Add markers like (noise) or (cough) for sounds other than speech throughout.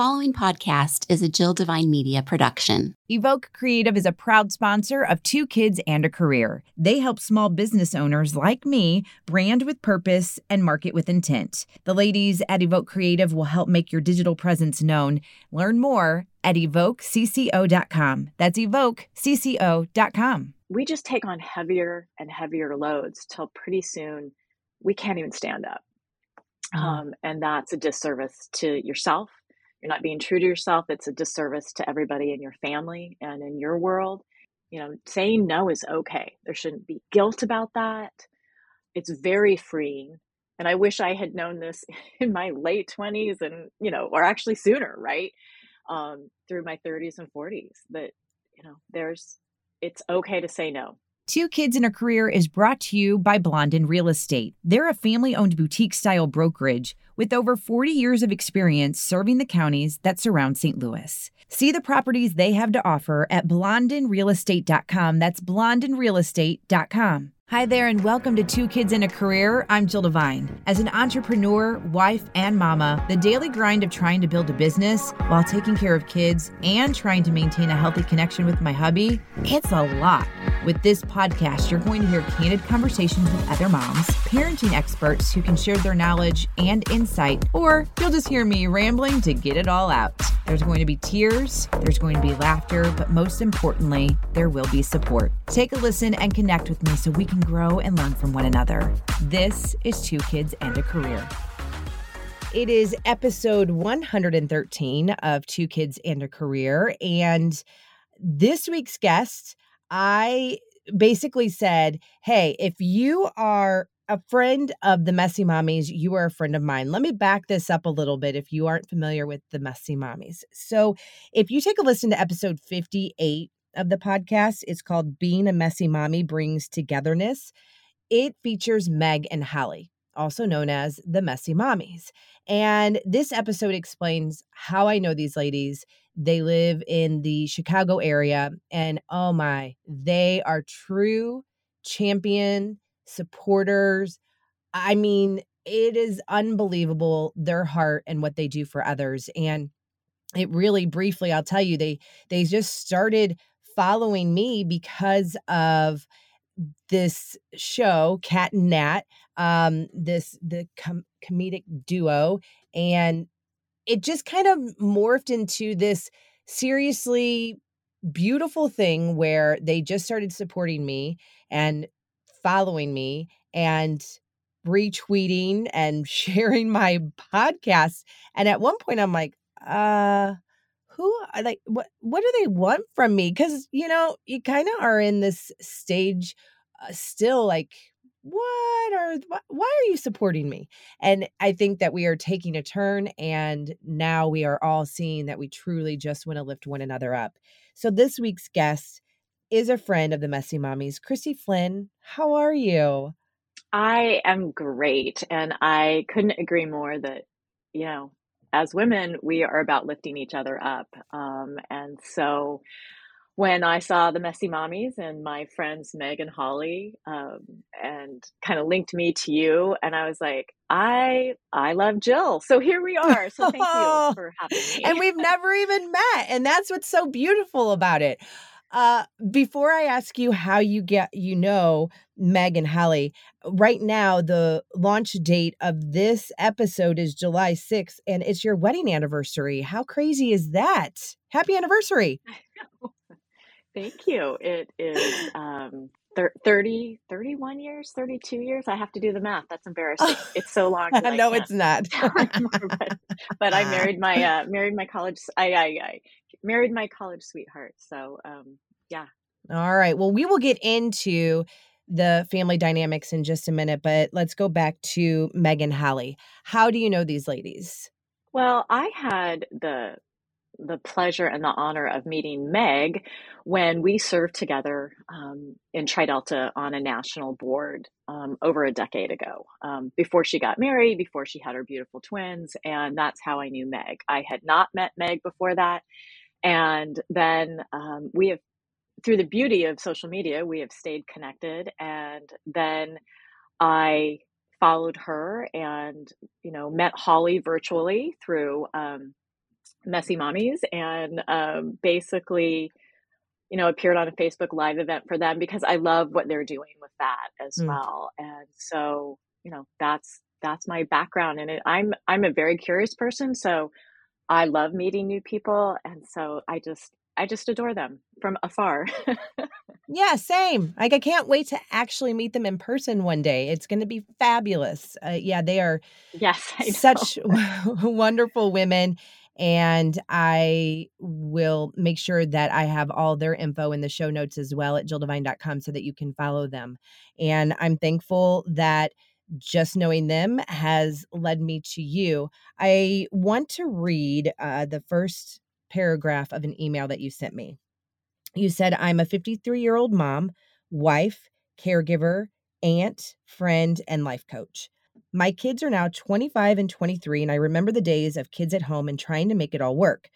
following podcast is a Jill Devine Media production. Evoke Creative is a proud sponsor of Two Kids and a Career. They help small business owners like me brand with purpose and market with intent. The ladies at Evoke Creative will help make your digital presence known. Learn more at evokecco.com. That's evokecco.com. We just take on heavier and heavier loads till pretty soon we can't even stand up. Mm-hmm. Um, and that's a disservice to yourself you're not being true to yourself. It's a disservice to everybody in your family and in your world. You know, saying no is okay. There shouldn't be guilt about that. It's very freeing. And I wish I had known this (laughs) in my late 20s and, you know, or actually sooner, right? Um, through my 30s and 40s that, you know, there's, it's okay to say no. Two Kids in a Career is brought to you by Blondin Real Estate. They're a family owned boutique style brokerage with over 40 years of experience serving the counties that surround St. Louis. See the properties they have to offer at blondinrealestate.com. That's blondinrealestate.com. Hi there, and welcome to Two Kids in a Career. I'm Jill Devine. As an entrepreneur, wife, and mama, the daily grind of trying to build a business while taking care of kids and trying to maintain a healthy connection with my hubby, it's a lot. With this podcast, you're going to hear candid conversations with other moms, parenting experts who can share their knowledge and insight, or you'll just hear me rambling to get it all out. There's going to be tears, there's going to be laughter, but most importantly, there will be support. Take a listen and connect with me so we can grow and learn from one another. This is Two Kids and a Career. It is episode 113 of Two Kids and a Career. And this week's guest, I basically said, Hey, if you are a friend of the Messy Mommies, you are a friend of mine. Let me back this up a little bit if you aren't familiar with the Messy Mommies. So, if you take a listen to episode 58 of the podcast. It's called Being a Messy Mommy Brings Togetherness. It features Meg and Holly, also known as the Messy Mommies. And this episode explains how I know these ladies. They live in the Chicago area, and oh my, they are true champion supporters. I mean, it is unbelievable their heart and what they do for others. And it really briefly, I'll tell you, they they just started following me because of this show, Cat and Nat, um, this the com- comedic duo, and it just kind of morphed into this seriously beautiful thing where they just started supporting me and following me and retweeting and (laughs) sharing my podcast. And at one point, I'm like, uh, who like what what do they want from me? Because you know you kind of are in this stage uh, still like what are why are you supporting me? And i think that we are taking a turn and now we are all seeing that we truly just want to lift one another up. So this week's guest is a friend of the messy mommies christy flynn. How are you? I am great and i couldn't agree more that you know as women, we are about lifting each other up. Um, and so when I saw the Messy Mommies and my friends Meg and Holly, um, and kind of linked me to you, and I was like, I I love Jill. So here we are. So thank you (laughs) for having me. and we've never even met, and that's what's so beautiful about it. Uh, before I ask you how you get, you know, Meg and Holly, right now the launch date of this episode is July 6th, and it's your wedding anniversary. How crazy is that? Happy anniversary. (laughs) Thank you. It is um, 30, 31 years, 32 years. I have to do the math. That's embarrassing. (laughs) It's so long. no, it's not. (laughs) but, but, I married my uh, married my college. I, I, I married my college sweetheart. So um, yeah. All right. Well, we will get into the family dynamics in just a minute, but let's go back to Meg and Holly. How do you know these ladies? Well, I had the the pleasure and the honor of meeting Meg when we served together um, in Tri Delta on a national board um, over a decade ago, um, before she got married, before she had her beautiful twins. And that's how I knew Meg. I had not met Meg before that. And then um, we have, through the beauty of social media, we have stayed connected. And then I followed her and, you know, met Holly virtually through um, Messy Mommies and um, basically, you know, appeared on a Facebook Live event for them because I love what they're doing with that as mm. well. And so, you know, that's that's my background and it. I'm I'm a very curious person, so I love meeting new people, and so I just I just adore them from afar. (laughs) yeah, same. Like I can't wait to actually meet them in person one day. It's going to be fabulous. Uh, yeah, they are yes, (laughs) such (laughs) wonderful women and I will make sure that I have all their info in the show notes as well at jilldevine.com so that you can follow them. And I'm thankful that just knowing them has led me to you. I want to read uh, the first paragraph of an email that you sent me. You said, I'm a 53 year old mom, wife, caregiver, aunt, friend, and life coach. My kids are now 25 and 23, and I remember the days of kids at home and trying to make it all work.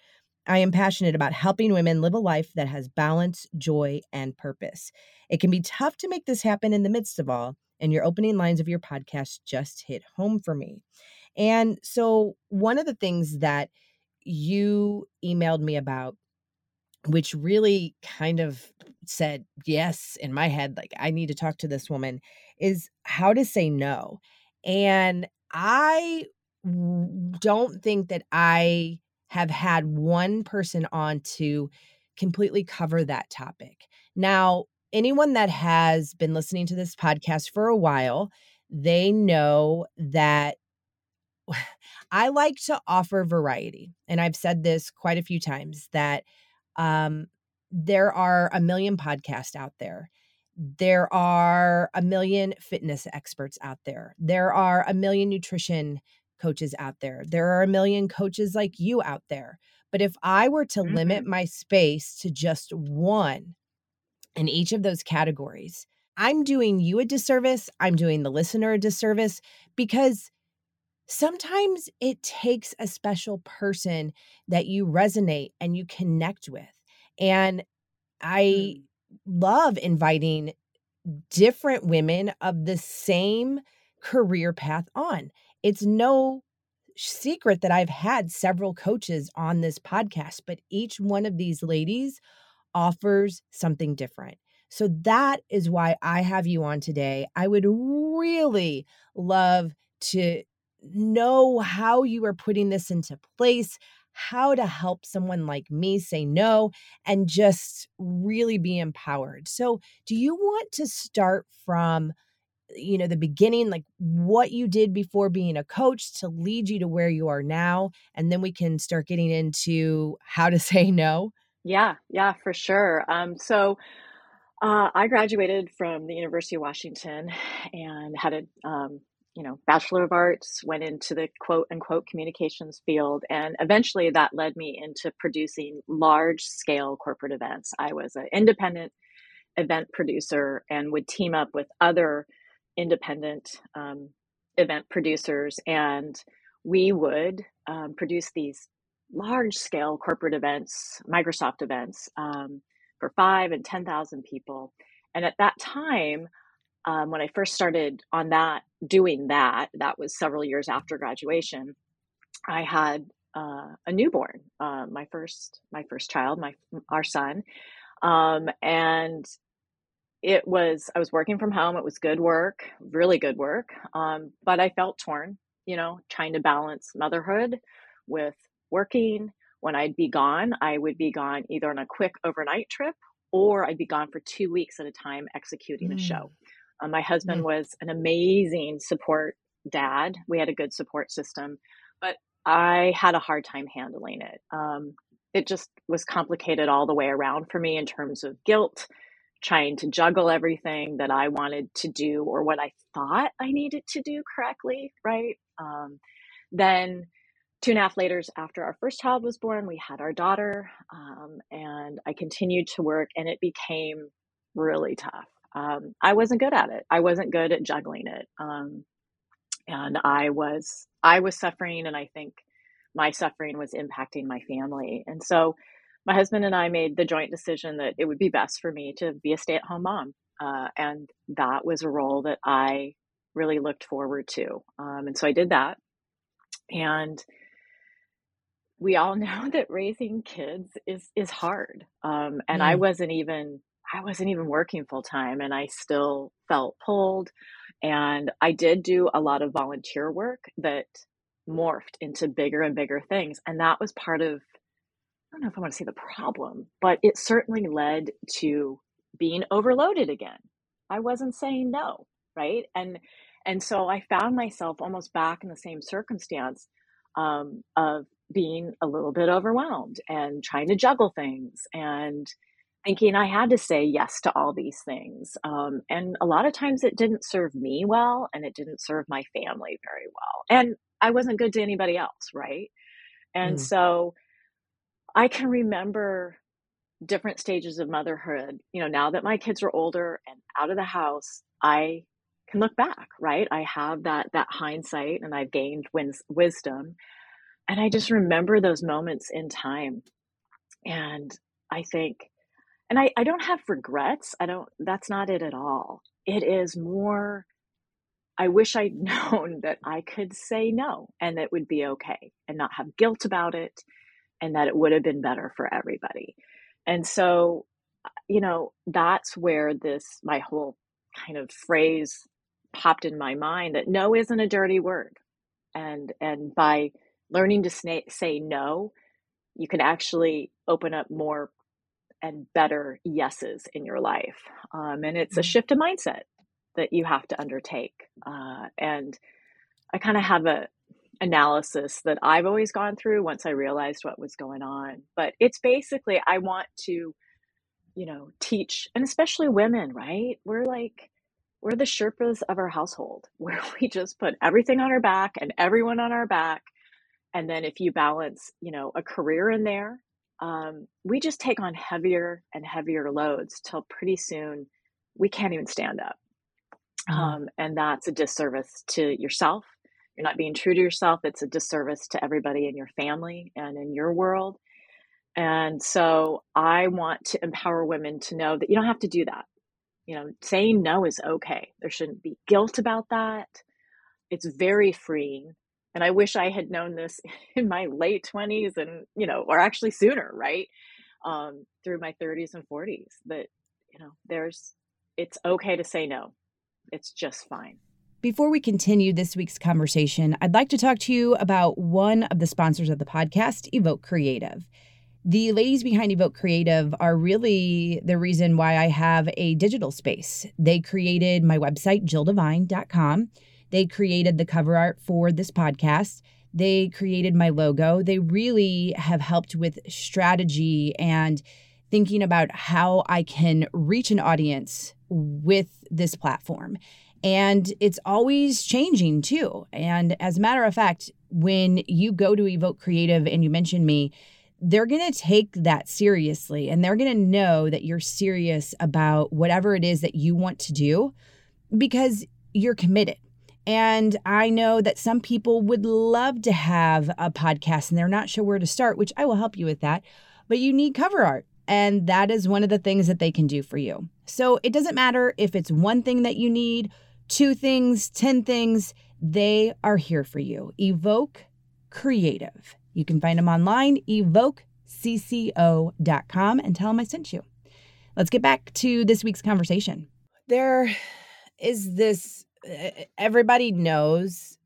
I am passionate about helping women live a life that has balance, joy, and purpose. It can be tough to make this happen in the midst of all, and your opening lines of your podcast just hit home for me. And so, one of the things that you emailed me about, which really kind of said yes in my head, like, I need to talk to this woman, is how to say no. And I don't think that I have had one person on to completely cover that topic. Now, anyone that has been listening to this podcast for a while, they know that (laughs) I like to offer variety. And I've said this quite a few times that um, there are a million podcasts out there there are a million fitness experts out there. There are a million nutrition coaches out there. There are a million coaches like you out there. But if I were to mm-hmm. limit my space to just one in each of those categories, I'm doing you a disservice. I'm doing the listener a disservice because sometimes it takes a special person that you resonate and you connect with. And I mm love inviting different women of the same career path on. It's no secret that I've had several coaches on this podcast, but each one of these ladies offers something different. So that is why I have you on today. I would really love to know how you are putting this into place, how to help someone like me say no and just really be empowered. So, do you want to start from you know the beginning like what you did before being a coach to lead you to where you are now and then we can start getting into how to (laughs) say no yeah yeah for sure um so uh, I graduated from the University of Washington and had a um, you know, Bachelor of Arts, went into the quote unquote communications field. And eventually that led me into producing large scale corporate events. I was an independent event producer and would team up with other independent um, event producers. And we would um, produce these large scale corporate events, Microsoft events um, for five and 10,000 people. And at that time, um, when I first started on that, doing that, that was several years after graduation. I had uh, a newborn, uh, my first, my first child, my our son, um, and it was I was working from home. It was good work, really good work, um, but I felt torn. You know, trying to balance motherhood with working. When I'd be gone, I would be gone either on a quick overnight trip or I'd be gone for two weeks at a time executing mm. a show. Um, my husband mm. was an amazing support dad. We had a good support system, but I had a hard time handling it. Um, it just was complicated all the way around for me in terms of guilt, trying to juggle everything that I wanted to do or what I thought I needed to do correctly, right? Um, then two and a half later after our first child was born we had our daughter um, and i continued to work and it became really tough um, I wasn't good at it. I wasn't good at juggling it. Um, and I was, I was suffering and I think my suffering was impacting my family. And so my husband and I made the joint decision that it would be best for me to be a stay at home mom. Uh, and that was a role that I really looked forward to. Um, and so I did that. And we all (laughs) know that raising kids is is hard. Um, and I Mm. wasn't even I wasn't even working full time, and I still felt pulled. And I did do a lot of volunteer work that morphed into bigger and bigger things. And that was part of I don't know if I want to say the problem, but it certainly led to being overloaded again. I wasn't saying no, right? And and so I found myself almost back in the same circumstance um, of being a little bit overwhelmed and trying to juggle things and thinking I had to say yes to all these things. Um, and a lot of times it didn't serve me well and it didn't serve my family very well. And I wasn't good to anybody else, right? And Mm. so I can remember different stages of motherhood. You know, now that my kids are older and out of the house, I can look back, right? I have that that hindsight and I've gained wins, wisdom. And I just remember those moments in time. And I think and I, I don't have regrets. I don't that's not it at all. It is more I wish I'd (laughs) known that I could say no and it would be okay and not have guilt about it and that it would have been better for everybody. And so, uh, you know, that's where this, my whole kind of phrase popped in my mind that no isn't a dirty word. And, and by learning to say no, you can actually open up more and better yeses in your life. Um, and it's a Mm. shift of mindset that you have to undertake. Uh, and I kind of have a analysis that I've always gone through once I realized what was going on. But it's basically I want to, you know, teach and especially women, right? We're like we're the Sherpas of our household (laughs) where we just put everything on our back and everyone on our back. And then if you balance, you know, a career in there, um, we just take on heavier and heavier loads till pretty soon we can't even stand up. Mm. Um, and that's a disservice to yourself. You're not being true to yourself. It's a disservice to everybody in your family and in your world. And so I want to empower women to know that you don't have to do that. You know, saying no is okay. There shouldn't be guilt about that. It's very freeing. And I wish I had known this (laughs) in my late 20s and, you know, or actually sooner, right? Um, through my 30s and 40s that, you know, there's, it's okay to say no. It's just fine. Before we continue this week's conversation, I'd like to talk to you about one of the sponsors of the podcast, Evoke Creative. The ladies behind Evoke Creative are really the reason why I have a digital space. They created my website, jilldevine.com. They created the cover art for this podcast. They created my logo. They really have helped with strategy and thinking about how I can reach an audience with this platform. And it's always changing too. And as a matter of fact, when you go to Evoke Creative and you mention me, they're going to take that seriously and they're going to know that you're serious about whatever it is that you want to do because you're committed. And I know that some people would love to have a podcast and they're not sure where to start, which I will help you with that. But you need cover art. And that is one of the things that they can do for you. So it doesn't matter if it's one thing that you need, two things, 10 things, they are here for you. Evoke Creative. You can find them online, evokecco.com, and tell them I sent you. Let's get back to this week's conversation. There is this, everybody knows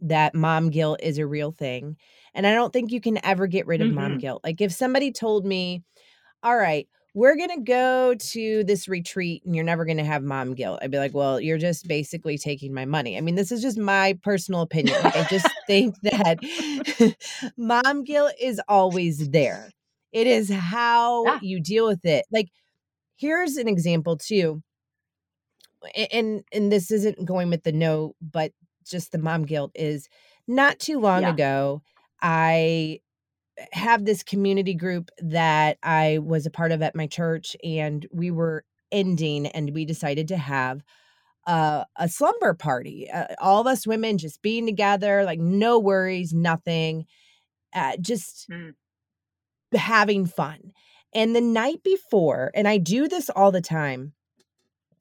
that mom guilt is a real thing. And I don't think you can ever get rid of mom Mhm. guilt. Like if somebody told me, all right, we're going to go to this retreat and you're never going to have mom guilt. I'd be like, well, you're just basically taking my money. I mean, this is just my personal opinion. Like, I just (laughs) think that (laughs) mom guilt is always there. It is how Yeah. you deal with it. Like, here's an example too. And and this isn't going with the no, but just the mom guilt is not too long Yeah. ago. I have this community group that I was a part of at my church, and we were ending, and we decided to have a, a slumber party. Uh, all of us women just being together, like no worries, nothing, uh, just Mm. having fun. And the night before, and I do this all the time,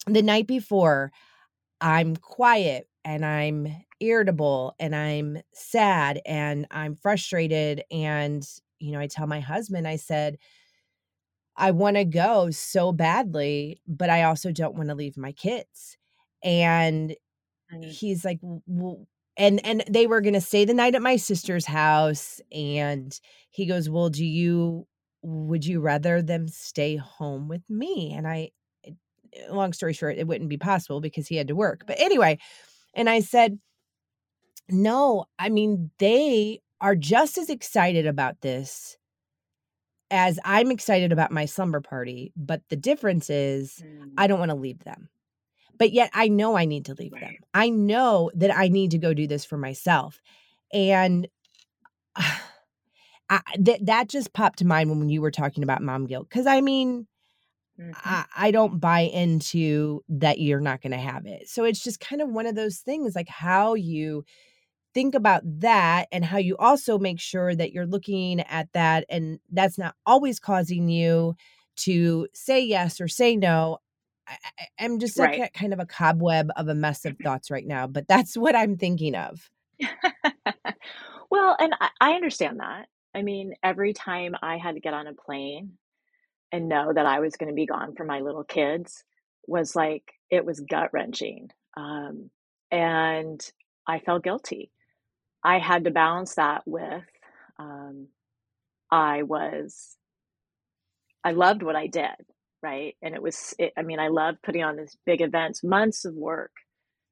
the night before, I'm quiet and I'm irritable and I'm sad and I'm frustrated. And, you know, I tell my husband, I said, I want to go so badly, but I also don't want to leave my kids. And Mm. he's like, well, and and they were going to stay the night at my sister's house and he goes, "Well, do you would you rather them stay home with me?" And I long story short, it wouldn't be possible because he had to work. But anyway, and I said, "No, I mean, they are just as excited about this as I'm excited about my slumber party, but the difference is Mm. I don't want to leave them. But yet I know I need to leave them. I know that I need to go do this for myself. And (sighs) I, that that just popped to mind when you were talking about mom guilt. Cause I mean, Mhm. I, I don't buy into that you're not going to have it. So it's just kind of one of those things like how you think about that and how you also make sure that you're looking at that and that's not always causing you to say yes or say no. I, I'm just like Right. a, kind of a cobweb of a mess of thoughts right now, but that's (laughs) what I'm thinking of. (laughs) well, and I, I understand that. I mean, every time I had to get on a plane and know that I was going to be gone for my little kids was like, it was gut wrenching. Um, and I felt guilty. I had to balance that with, um, I was, I loved what I did, right? And it was, it, I mean, I loved putting on these big events, months of work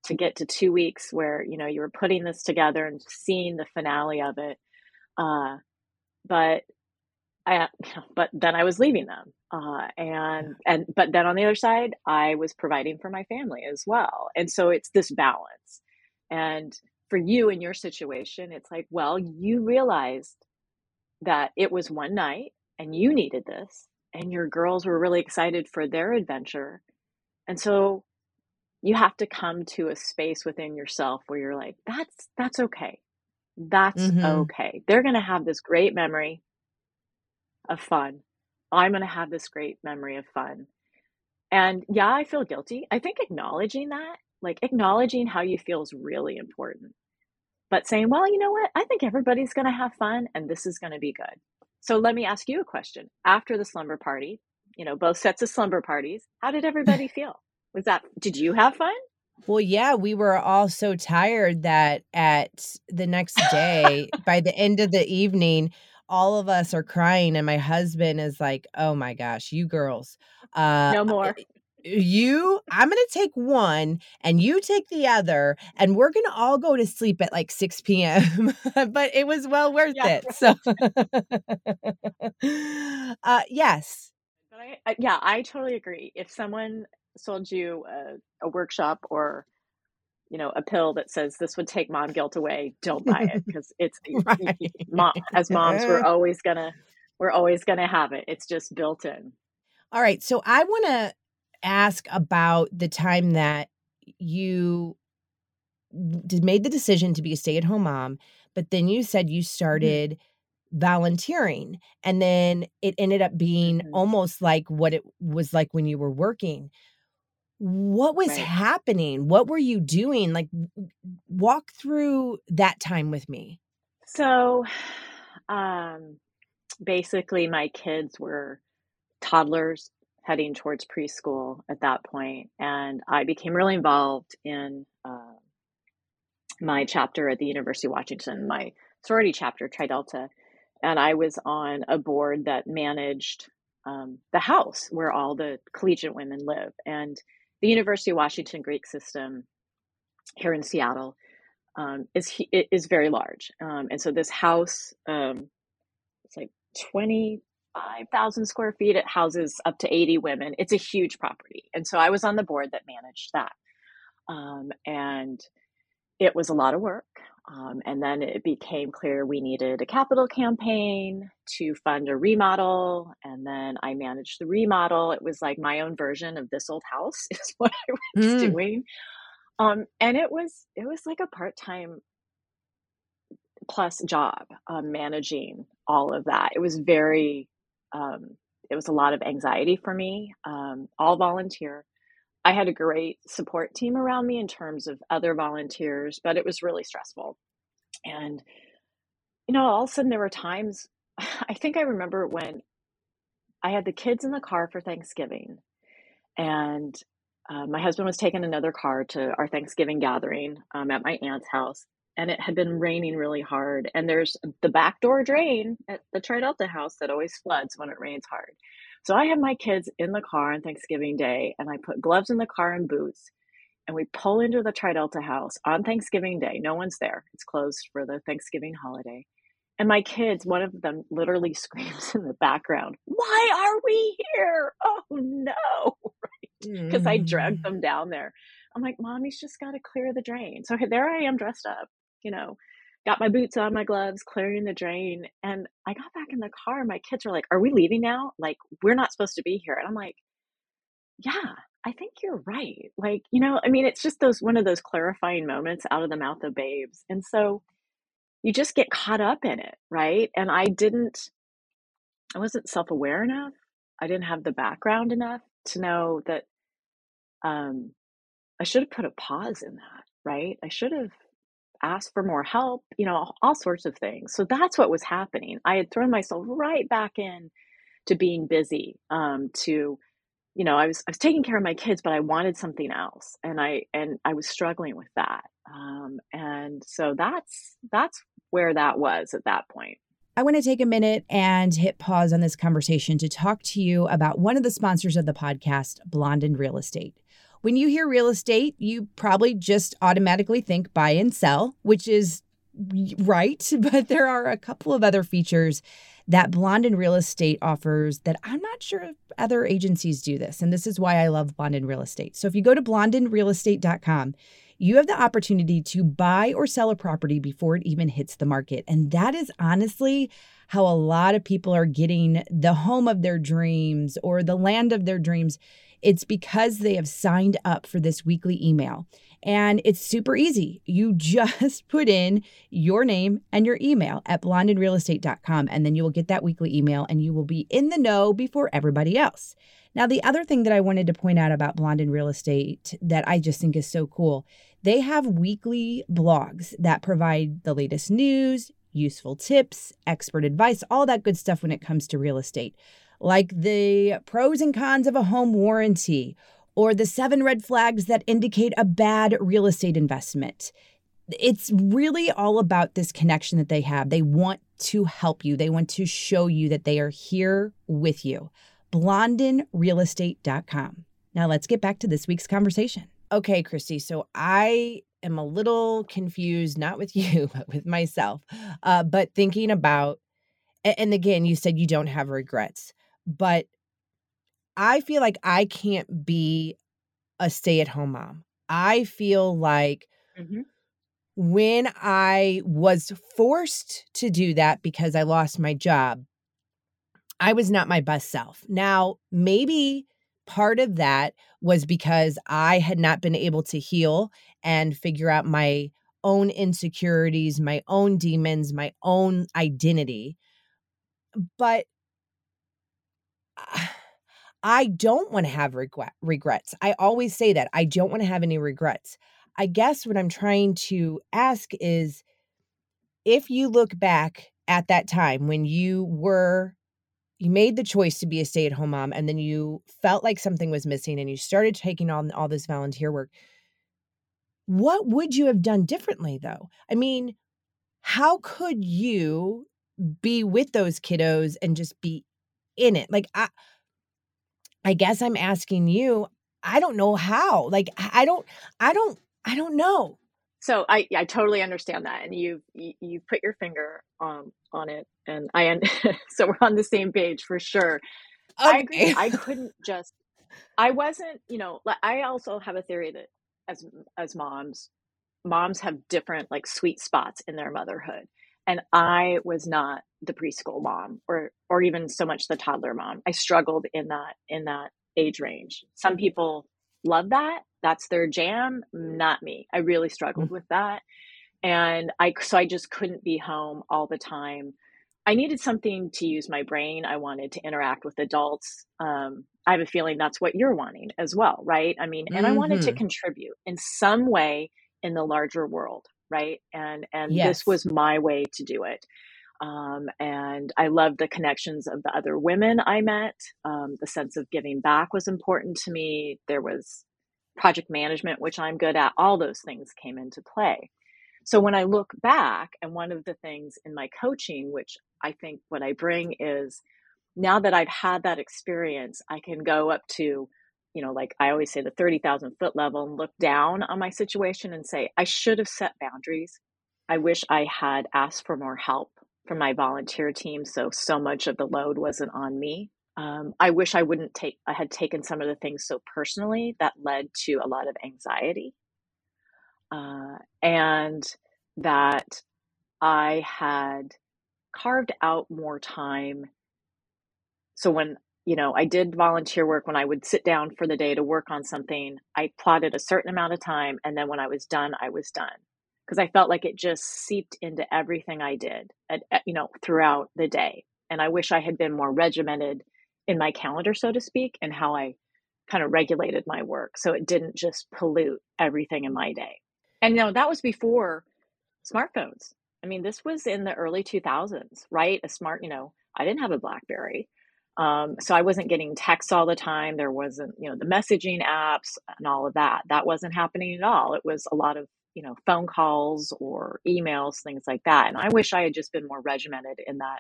to get to two weeks where, you know, you were putting this together and seeing the finale of it. Uh, but I, (laughs) but then I was leaving them. Uh, and, and, but then on the other side, I was providing for my family as well. And so it's this balance. And for you in your situation, it's like, well, you realized that it was one night and you needed this and your girls were really excited for their adventure. And so you have to come to a space within yourself where you're like, that's, that's okay. That's Mhm. okay. They're going to have this great memory of fun. I'm going to have this great memory of fun. And yeah, I feel guilty. I think acknowledging that, like acknowledging how you feel is really important. But saying, well, you know what? I think everybody's going to have fun and this is going to be good. So let me ask you a question. After the slumber party, you know, both sets of slumber parties, how did everybody (laughs) feel? Was that, did you have fun? Well, yeah, we were all so tired that at the next day, by the end of the evening, all of us are crying, and my husband is like, "Oh my gosh, you girls, uh, No more. you, I'm gonna take one, and you take the other, and we're gonna all go to sleep at like 6 p.m." (laughs) but it was well worth Yeah, it. So, (laughs) uh, yes, But I, I, yeah, I totally agree. If someone sold you a, a workshop or, you know, a pill that says this would take mom guilt away, don't buy it (laughs) because it's right. mom, as moms, we're (laughs) always gonna, we're always gonna have it. It's just built in. All right. So I want to ask about the time that you made the decision to be a stay at home mom, but then you said you started volunteering and then it ended up being Mhm. almost like what it was like when you were working. What was Right. happening? What were you doing? Like, walk through that time with me. So, (sighs) um, basically, my kids were toddlers heading towards preschool at that point, and I became really involved in uh, my chapter at the University of Washington, my sorority chapter, Tri Delta, and I was on a board that managed um, the house where all the collegiate women live, and the University of Washington Greek system here in Seattle um, is is very large, um, and so this house, um, it's like twenty five thousand square feet. It houses up to eighty women. It's a huge property, and so I was on the board that managed that, um, and it was a lot of work. Um, and then it became clear we needed a capital campaign to fund a remodel. And then I managed the remodel. It was like my own version of this old house (laughs) is what I was Mm. doing. Um, and it was it was like a part time plus job um, managing all of that. It was very um, it was a lot of anxiety for me. Um, all volunteer. I had a great support team around me in terms of other volunteers, but it was really stressful. And, you know, all of a sudden there were times, (laughs) I think I remember when I had the kids in the car for Thanksgiving, and uh, my husband was taking another car to our Thanksgiving gathering um, at my aunt's house, and it had been raining really hard. And there's the back door drain at the Tri Delta house that always floods when it rains hard. So I have my kids in the car on Thanksgiving Day, and I put gloves in the car and boots, and we pull into the Tri Delta house on Thanksgiving Day. No one's there, it's closed for the Thanksgiving holiday. And my kids, one of them literally (laughs) screams in the background, Why are we here? Oh no. (laughs) Because I dragged mm. them down there. I'm like, Mommy's just got to clear the drain. So there I am dressed up, you know, got my boots on, my gloves, clearing the drain. And I got back in the car. My kids were like, Are we leaving now? Like, we're not supposed to be here. And I'm like, Yeah, I think you're right. Like, you know, I mean, it's just those one of those clarifying moments out of the mouth of babes. And so you just get caught up in it, right? And I didn't, I wasn't self aware enough. I didn't have the background enough to know that um, I should have put a pause in that, right? I should have asked for more help, you know, all sorts of things. So that's what was happening. I had thrown myself right back in to being busy, um, to, you know, I was I was taking care of my kids, but I wanted something else, and I and I was struggling with that. Um, and so that's that's where that was at that point. I want to take a minute and hit pause on this conversation to talk to you about one of the sponsors of the podcast, Blondin Real Estate. When you hear real estate, you probably just automatically think buy and sell, which is right, (laughs) but there are a couple of other features that Blondin Real Estate offers that I'm not sure if other agencies do this. And this is why I love Blondin Real Estate. So if you go to blondinrealestate.com, you have the opportunity to buy or sell a property before it even hits the market. And that is honestly how a lot of people are getting the home of their dreams or the land of their dreams. It's because they have signed up for this weekly email. And it's super easy. You (laughs) just put in your name and your email at blondinrealestate.com, and then you will get that weekly email and you will be in the know before everybody else. Now, the other thing that I wanted to point out about Blondin Real Estate that I just think is so cool they have weekly blogs that provide the latest news, useful tips, expert advice, all that good stuff when it comes to real estate, like the pros and cons of a home warranty or the seven red flags that indicate a bad real estate investment. It's really all about this connection that they have. They want to help you, they want to show you that they are here with you. BlondinRealestate.com. Now let's get back to this week's conversation. Okay, Christy. So I am a little confused, not with (laughs) you, but with myself. Uh, but thinking about, and again, you said you don't have regrets, but I feel like I can't be a stay at home mom. I feel like mm-hmm. when I was forced to do that because I lost my job, I was not my best self. Now, maybe part of that was because I had not been able to heal and figure out my own insecurities, my own demons, my own identity. But I don't want to have regret, regrets. I always say that. I don't want to have any regrets. I guess what I'm trying to ask is if you look back at that time when you were you made the choice to be a stay-at-home mom and then you felt like something was missing and you started taking on all this volunteer work what would you have done differently though i mean how could you be with those kiddos and just be in it like i i guess i'm asking you i don't know how like i don't i don't i don't know so I I totally understand that, and you you, you put your finger on on it, and I (laughs) so we're on the same page for sure. Okay. I agree. I couldn't just. I wasn't. You know. I also have a theory that as as moms, moms have different like sweet spots in their motherhood, and I was not the preschool mom or or even so much the toddler mom. I struggled in that in that age range. Some people love that that's their jam, not me. I really struggled mm-hmm. with that. And I, so I just couldn't be home all the time. I needed something to use my brain. I wanted to interact with adults. Um, I have a feeling that's what you're wanting as well, right? I mean, and mm-hmm. I wanted to mm-hmm. contribute in some way in the larger world, right? And and yes. this was my way to do it. Um, and I loved the connections of the other women I met. Um, the sense of giving back was important to me. There was project management, which I'm good at. All those things came into play. So when I look back, and one of the things in my coaching, which I think what I bring is now that I've had that experience, I can go up to, you know, like I always say, the 30,000 foot level and look down on my situation and say, I should have set boundaries. I wish I had asked for more help from my volunteer team. So, so much of the load wasn't on me. Um, I wish I wouldn't take, I had taken some of the things so personally that led to a lot of anxiety. Uh, and that I had carved out more time. So when, you know, I did volunteer work, when I would sit down for the day to work on something, I plotted a certain amount of time. And then when I was done, I was done. Because I felt like it just seeped into everything I did, at, at, you know, throughout the day. And I wish I had been more regimented in my calendar, so to speak, and how I kind of regulated my work so it didn't just pollute everything in my day. And you know, that was before smartphones. I mean, this was in the early 2000s, right? A smart, you know, I didn't have a Blackberry. Um, so I wasn't getting texts all the time. There wasn't, you know, the messaging apps and all of that. That wasn't happening at all. It was a lot of, you know, phone calls or emails, things like that. And I wish I had just been more regimented in that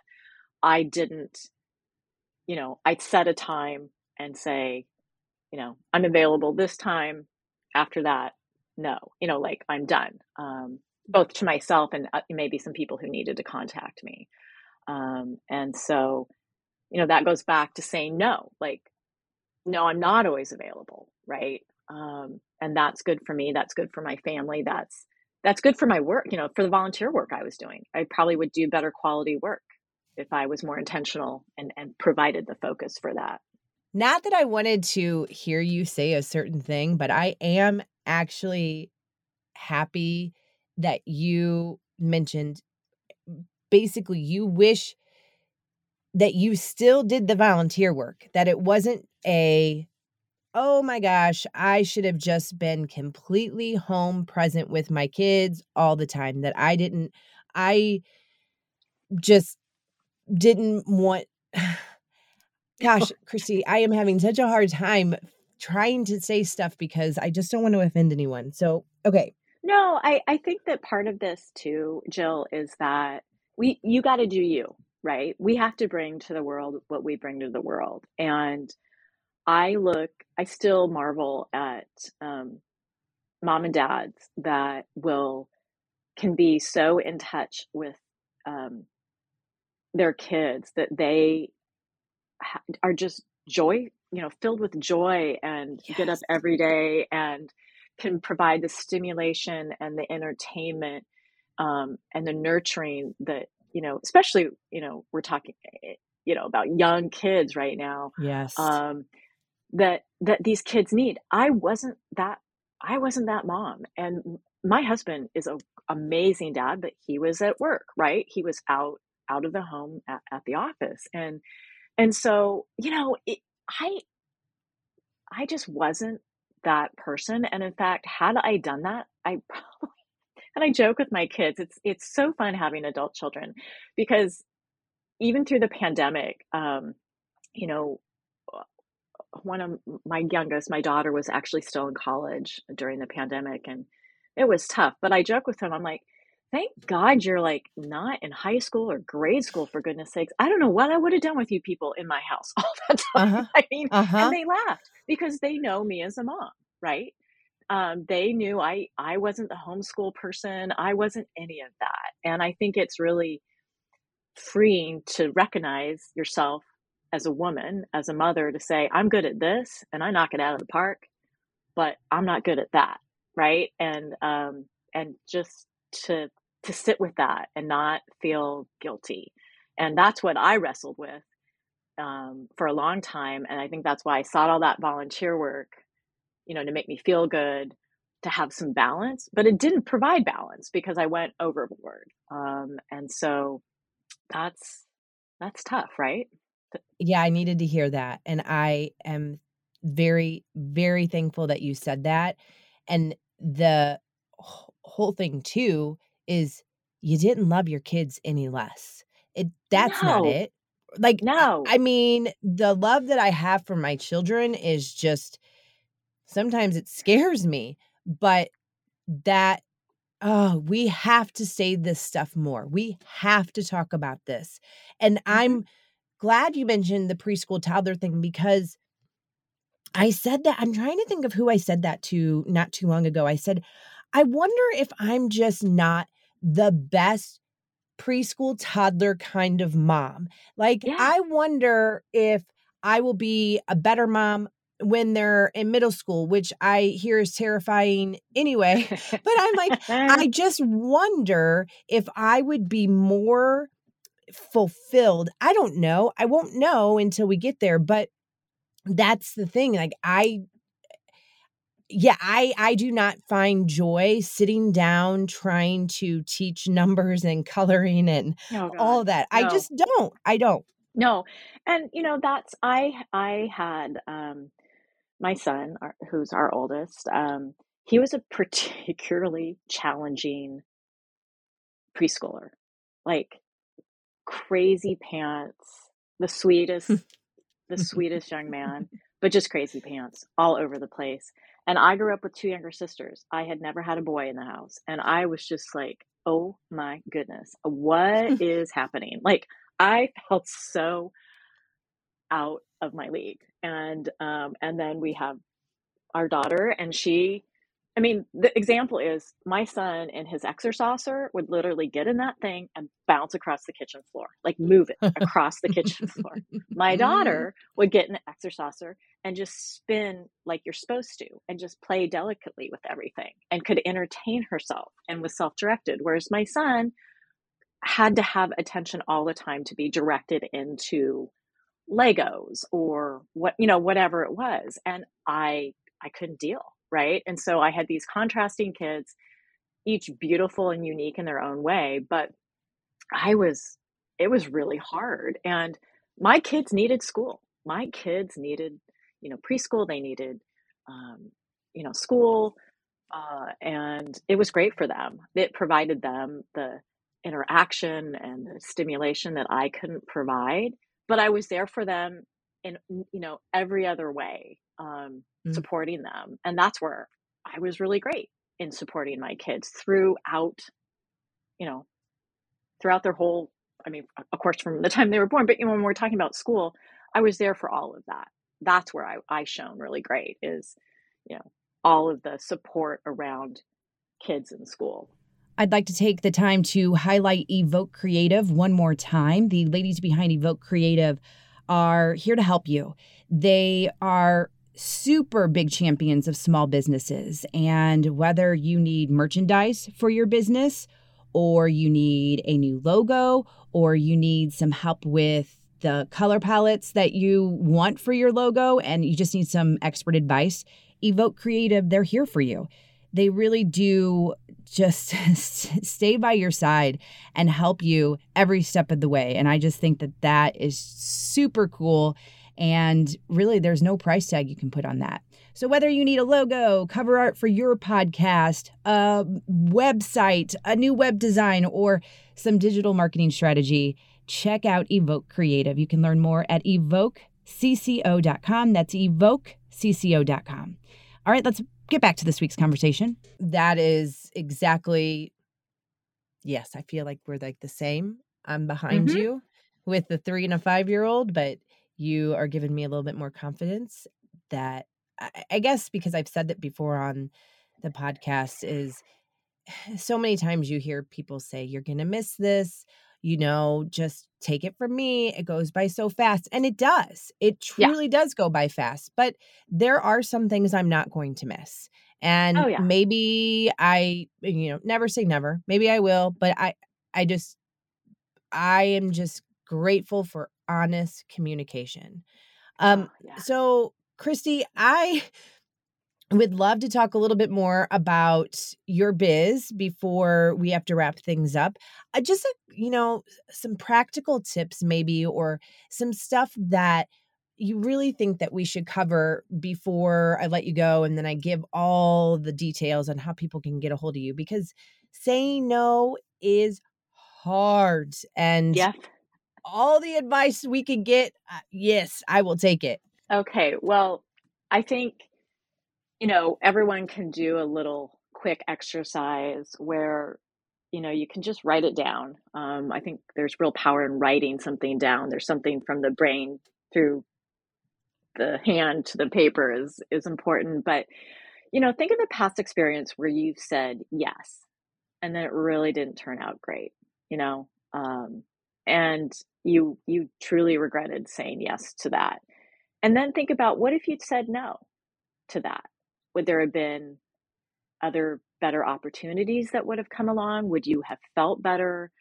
I didn't, you know, I'd set a time and say, you know, I'm available this time. After that, no, you know, like I'm done. Um, both to myself and uh, maybe some people who needed to contact me. Um, and so, you know, that goes back to saying no, like, no, I'm not always available, right? Um, and that's good for me. That's good for my family. That's that's good for my work. You know, for the volunteer work I was doing, I probably would do better quality work if I was more intentional and and provided the focus for that. Not that I wanted to hear you say a certain thing, but I am actually happy that you mentioned basically you wish that you still did the volunteer work, that it wasn't a, oh my gosh, I should have just been completely home present with my kids all the time, that I didn't, I just didn't want. (sighs) Gosh, Christy, I am having such a hard time trying to say stuff because I just don't want to offend anyone. So, okay, no, I, I think that part of this too, Jill, is that we you got to do you, right? We have to bring to the world what we bring to the world. And I look, I still marvel at um, mom and dads that will can be so in touch with um, their kids that they ha- are just joy, you know, filled with joy and yes. get up every day and can provide the stimulation and the entertainment um, and the nurturing that you know especially you know we're talking eh, you know about young kids right now yes um, that that these kids need i wasn't that i wasn't that mom and my husband is a amazing dad but he was at work right he was out out of the home at, at the office and and so you know it, i i just wasn't that person. And in fact, had I done that, I (laughs) and I joke with my kids. It's it's so fun having adult children because even through the pandemic, um, you know, one of my youngest, my daughter was actually still in college during the pandemic and it was tough. But I joke with him, I'm like, thank God you're like not in high school or grade school for goodness sakes. I don't know what I would have done with you people in my house (laughs) all that time. Uh-huh. I mean, uh-huh. and they laughed because they know me as a mom, right? Um, they knew I I wasn't the homeschool person. I wasn't any of that, and I think it's really freeing to recognize yourself as a woman, as a mother, to say I'm good at this and I knock it out of the park, but I'm not good at that, right? And um, and just to to sit with that and not feel guilty. And that's what I wrestled with um, for a long time. And I think that's why I sought all that volunteer work, you know, to make me feel good, to have some balance. But it didn't provide balance because I went overboard. Um, and so that's That's tough, right? Yeah, I needed to hear that. And I am very, very thankful that you said that. And the whole thing, too, is you didn't love your kids any less. It that's not it. Like, No. I mean, the love that I have for my children is just sometimes it scares me, but that oh, we have to say this stuff more. We have to talk about this. And Mhm. I'm glad you mentioned the preschool toddler thing because I said that I'm trying to think of who I said that to not too long ago. I said, "I wonder if I'm just not the best preschool toddler kind of mom. Like, Yeah. I wonder if I will be a better mom when they're in middle school, which I hear is terrifying anyway. (laughs) But I'm like, (laughs) I just wonder if I would be more fulfilled. I don't know. I won't know until we get there, but that's the thing. Like I yeah, I I do not find joy sitting down trying to teach (laughs) numbers and coloring and Oh all that. I just don't. I don't. No. And you know, that's I I had um my son, our, who's our oldest, um, he was a (laughs) particularly challenging preschooler. Like crazy pants, the sweetest, (laughs) the sweetest young man, but just crazy pants all over the place. And I grew up with two younger sisters. I had never had a boy in the house. And I was just like, oh my goodness, what (laughs) is happening? Like, I felt so out of my league. And um, and then we have our daughter, and she, I mean, the example is my son in his exerciser would literally get in that thing and bounce across the kitchen floor, like move it across the kitchen floor. My daughter (laughs) would get in the exerciser and just spin like you're supposed to and just play delicately with everything and could entertain herself and was self directed. Whereas my son had to have attention all the time to be directed into Legos or what, you know, whatever it was. And I, I couldn't deal. Right. And so I had these contrasting kids, each beautiful and unique in their own way. But I was, it was really hard. And my kids needed school. My kids needed, you know, preschool. They needed, um, you know, school. Uh, and it was great for them. It provided them the interaction and the stimulation that I couldn't provide, but I was there for them in, you know, every other way, um, Mm. supporting them. And that's where I was really great in supporting my kids throughout, you know, throughout their whole, I mean, of course, from the time they were born, but you know, when we're talking about school, I was there for all of that. That's where I, I shone really great is, you know, all of the support around kids in school. I'd like to take the time to highlight Evoke Creative one more time. The ladies behind Evoke Creative are here to help you. They are super big champions of small businesses. And whether you need merchandise for your business, or you need a new logo, or you need some help with the color palettes that you want for your logo, and you just need some expert advice, Evoke Creative, they're here for you. They really do just (laughs) stay by your side and help you every step of the way. And I just think that that is super cool. And really, there's no price tag you can put on that. So, whether you need a logo, cover art for your podcast, a website, a new web design, or some digital marketing strategy, check out Evoke Creative. You can learn more at evokecco.com. That's evokecco.com. All right, let's get back to this week's conversation. That is exactly, yes, I feel like we're like the same. I'm behind Mhm. you with the three and a five year old, but you are giving me a little bit more confidence that I, I guess because I've said that before on the podcast is (sighs) so many times you hear people say, You're going to miss this. You know, just take it from me. It goes by so fast. And it does. It Yeah. truly does go by fast. But there are some things I'm not going to miss. And Oh, yeah. maybe I, you know, never say never. Maybe I will. But I, I just, I am just grateful for honest communication. Um, Oh, yeah. so, Christy, I (laughs) would love to talk a little bit more about your biz before we have to wrap things up. Uh, just, a, you know, some practical tips, maybe, or some stuff that you really think that we should cover before I let you go. And then I give all the details on how people can get a hold of you because saying no is hard. And yeah. All the advice we can get, uh, yes, I will take it. Okay. Well, I think you know, everyone can do a little quick exercise where, you know, you can just write it down. Um, I think there's real power in writing something down. There's something from the brain through the hand to the paper is is important. But, you know, think of a past experience where you've said yes, and then it really didn't turn out great. You know, um, and you you truly regretted saying yes to that. And then think about what if you'd said no to that? Would there have been other better opportunities that would have come along? Would you have felt better?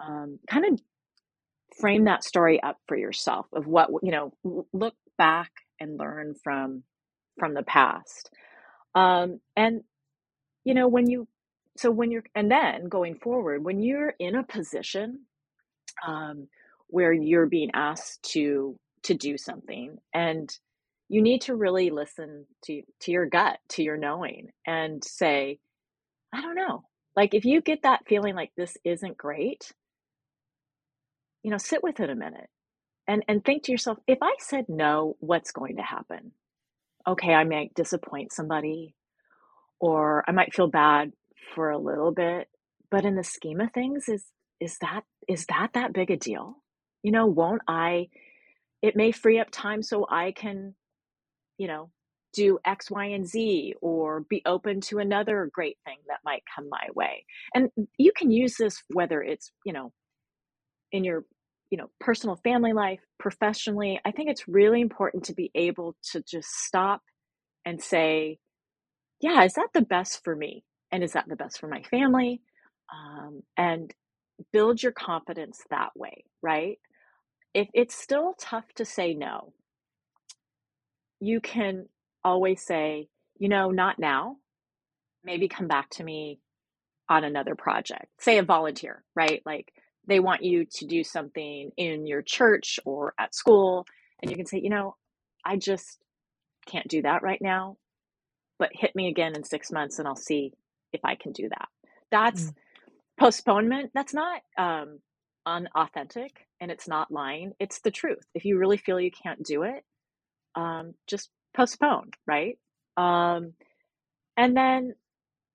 Um, kind of frame that story up for yourself of what you know. Look back and learn from from the past. Um, and you know when you so when you're and then going forward when you're in a position um, where you're being asked to to do something and you need to really listen to to your gut, to your knowing and say, I don't know. Like if you get that feeling like this isn't great, you know, sit with it a minute and and think to yourself, if I said no, what's going to happen? Okay, I might disappoint somebody or I might feel bad for a little bit, but in the scheme of things is is that is that that big a deal? You know, won't I it may free up time so I can you know, do X, Y, and Z or be open to another great thing that might come my way. And you can use this whether it's, you know, in your, you know, personal family life, professionally. I think it's really important to be able to just stop and say, yeah, is that the best for me? And is that the best for my family? Um, and build your confidence that way, right? If it's still tough to say no, you can always say, you know, not now. Maybe come back to me on another project. Say a volunteer, right? Like they want you to do something in your church or at school. And you can say, you know, I just can't do that right now, but hit me again in six months and I'll see if I can do that. That's mm. Postponement. That's not um, unauthentic and it's not lying. It's the truth. If you really feel you can't do it, um, just postpone, right? Um, and then,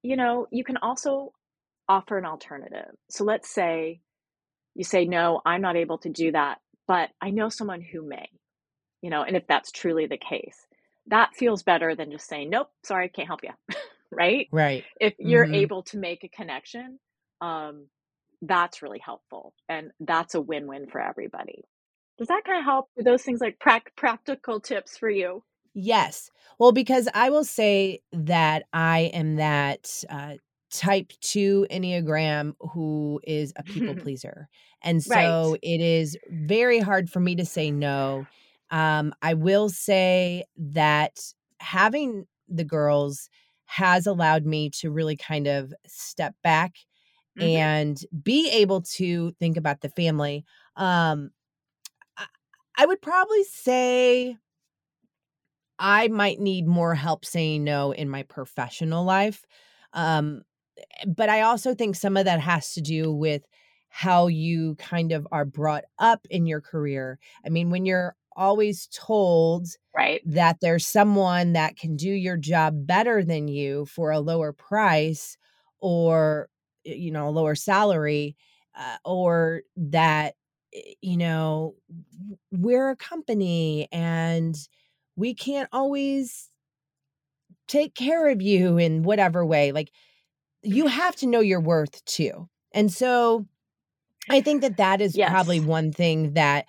you know, you can also offer an alternative. So let's say you say, no, I'm not able to do that, but I know someone who may, you know, and if that's truly the case, that feels better than just saying, nope, sorry, I can't help you, (laughs) right? Right. If you're mm-hmm. able to make a connection, um, that's really helpful. And that's a win win for everybody. Does that kind of help with those things like pra- practical tips for you? Yes. Well, because I will say that I am that uh, type two Enneagram who is a people (laughs) pleaser. And so right. it is very hard for me to say no. Um, I will say that having the girls has allowed me to really kind of step back mm-hmm. and be able to think about the family. Um, I would probably say I might need more help saying no in my professional life. Um, eh, but I also think some of that has to do with how you kind of are brought up in your career. I mean, when you're always told right that there's someone that can do your job better than you for a lower price or you know a lower salary uh, or that Eh, you know, we're a company and we can't always take care of you in whatever way. Like, you have to know your worth too. And so I think that that is yes. probably one thing that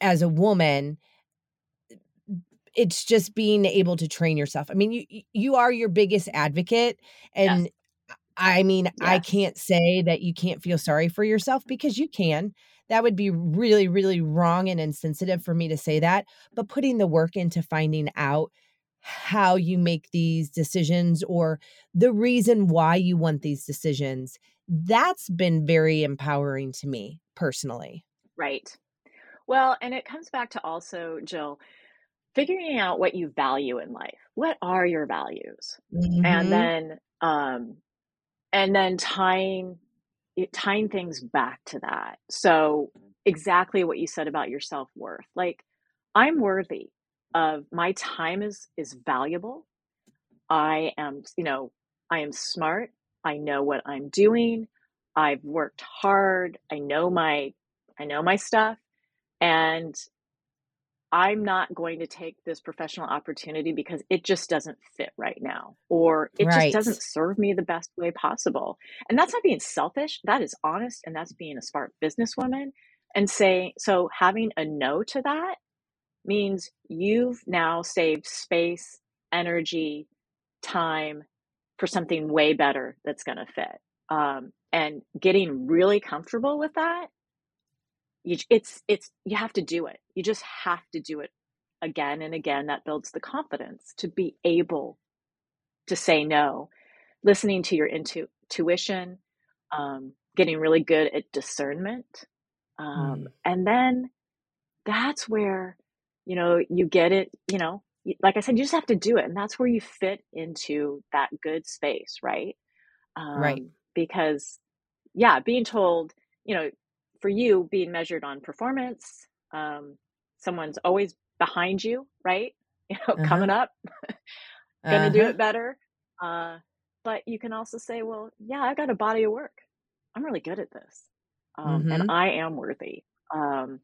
as a woman, it's just being able to train yourself. I mean, you you are your biggest advocate and yes. I mean, yes. I can't say that you can't feel sorry for yourself because you can that would be really, really wrong and insensitive for me to say that. But putting the work into finding out how you make these decisions or the reason why you want these decisions. That's been very empowering to me personally. Right. Well, and it comes back to also, Jill, figuring out what you value in life. What are your values? Mm-hmm. And then um and then tying it, tying things back to that. So mm. exactly what you said about your self-worth. Like I'm worthy of my time is is valuable. I am, you know, I am smart. I know what I'm doing. I've worked hard. I know my I know my stuff and I'm not going to take this professional opportunity because it just doesn't fit right now, or it Right. just doesn't serve me the best way possible. And that's not being selfish, that is honest, and that's being a smart businesswoman. And saying, so having a no to that means you've now saved space, energy, time for something way better that's going to fit. Um, and getting really comfortable with that you it's it's you have to do it you just have to do it again and again that builds the confidence to be able to say no listening to your intu- intuition um, getting really good at discernment um, Mm. and then that's where you know you get it you know like i said you just have to do it and that's where you fit into that good space right Right. um, because yeah being told you know for you being measured on performance um, someone's always behind you right (laughs) you know Uh-huh. coming up (laughs) gonna do Uh-huh. it better uh, but you can also say well yeah i got a body of work i'm really good at this um, Mhm. and i am worthy um,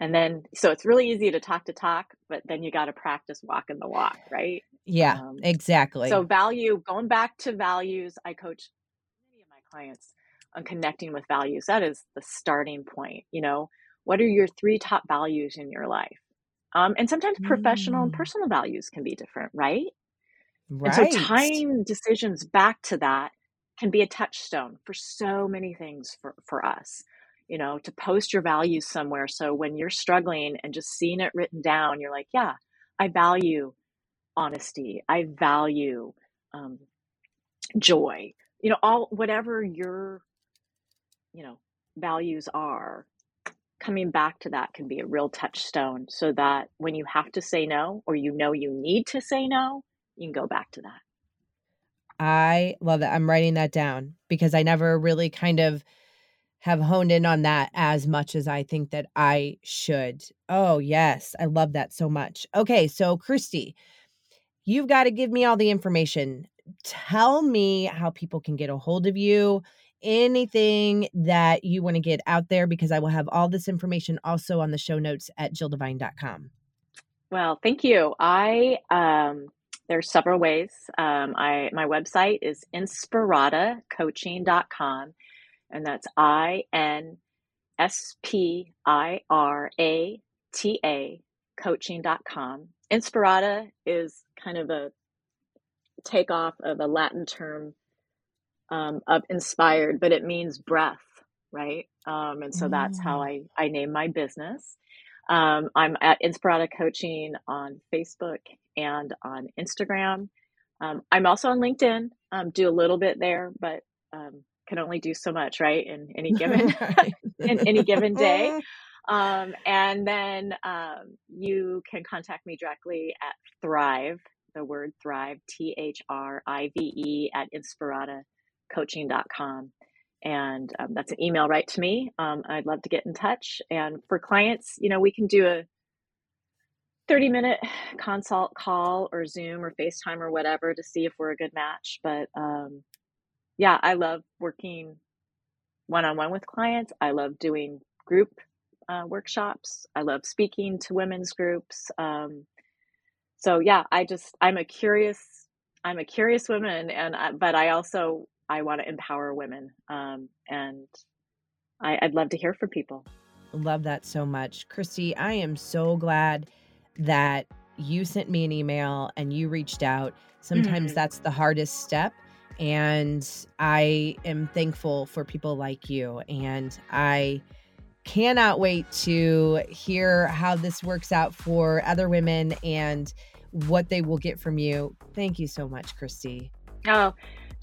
and then so it's really easy to talk to talk but then you got to practice walking the walk right Yeah, um, exactly. so value, going back to values, I coach many of my clients on connecting with values. That is the starting point. You know, what are your three top values in your life? Um, and sometimes professional and Mm. personal values can be different, right? And so tying decisions back to that can be a touchstone for so many things for, for us. You know, to post your values somewhere. So when you're struggling and just seeing it written down, you're like, yeah, I value honesty. I value um, joy. You know, all whatever your you know values are, coming back to that can be a real touchstone. So that when you have to say no, or you know you need to say no, you can go back to that. I love that. I'm writing that down because I never really kind of have honed in on that as much as I think that I should. Oh, yes. I love that so much. Okay. So, Christy, you've got to give me all the information. Tell me how people can get a hold of you, anything that you want to get out there, because I will have all this information also on the show notes at jilldevine.com. Well, thank you. I um, there's several ways. Um, I my website is inspiratacoaching.com, and that's I N S P I R A T A coaching.com. Inspirata is kind of a takeoff of a Latin term um, of inspired, but it means breath, right? Um, and so that's how I I name my business. Um, I'm at Inspirata Coaching on Facebook and on Instagram. Um, I'm also on LinkedIn. Um, do a little bit there, but um, can only do so much, right? In any (laughs) given (laughs) in any given day. (laughs) Um, and then um, you can contact me directly at Thrive, the word Thrive, T H R I V E, at inspiratacoaching.com. And um, that's an email right to me. Um, I'd love to get in touch. And for clients, you know, we can do a 30 minute consult call or Zoom or FaceTime or whatever to see if we're a good match. But um, yeah, I love working one on one with clients. I love doing group uh, workshops. I love speaking to women's groups. Um, so yeah, I just I'm a curious I'm a curious woman, and I, but I also I want to empower women, um, and I, I'd love to hear from people. Love that so much. Christy, I am so glad that you sent me an email and you reached out. Sometimes Mhm. that's the hardest step. And I am thankful for people like you. And I cannot wait to hear how this works out for other women and what they will get from you. Thank you so much, Christy. Oh,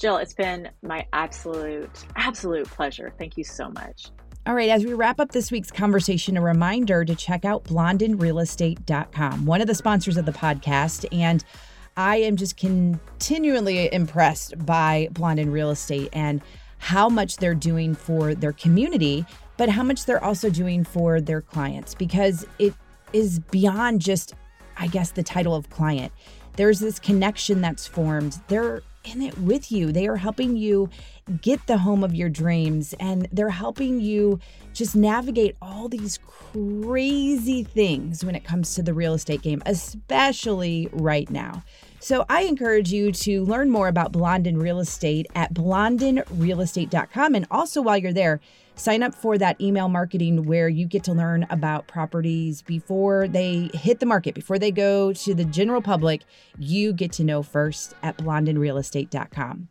Jill, it's been my absolute, absolute pleasure. Thank you so much. All right, as we wrap up this week's conversation, a reminder to check out blondinrealestate.com, one of the sponsors of the podcast. And I am just continually impressed by Blondin Real Estate and how much they're doing for their community, but how much they're also doing for their clients because it is beyond just, I guess, the title of client. There's this connection that's formed. They're in it with you. They are helping you get the home of your dreams and they're helping you just navigate all these crazy things when it comes to the real estate game, especially right now. So I encourage you to learn more about Blondin Real Estate at blondinrealestate.com. And also while you're there, sign up for that email marketing where you get to learn about properties before they hit the market, before they go to the general public. You get to know first at blondinrealestate.com.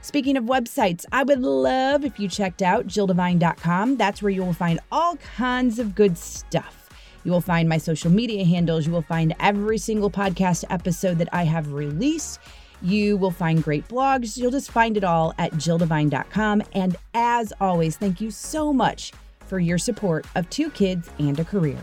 Speaking of websites, I would love if you checked out jilldevine.com. That's where you will find all kinds of good stuff. You will find my social media handles. You will find every single podcast episode that I have released. You will find great blogs. You'll just find it all at jilldevine.com. And as always, thank you so much for your support of two kids and a career.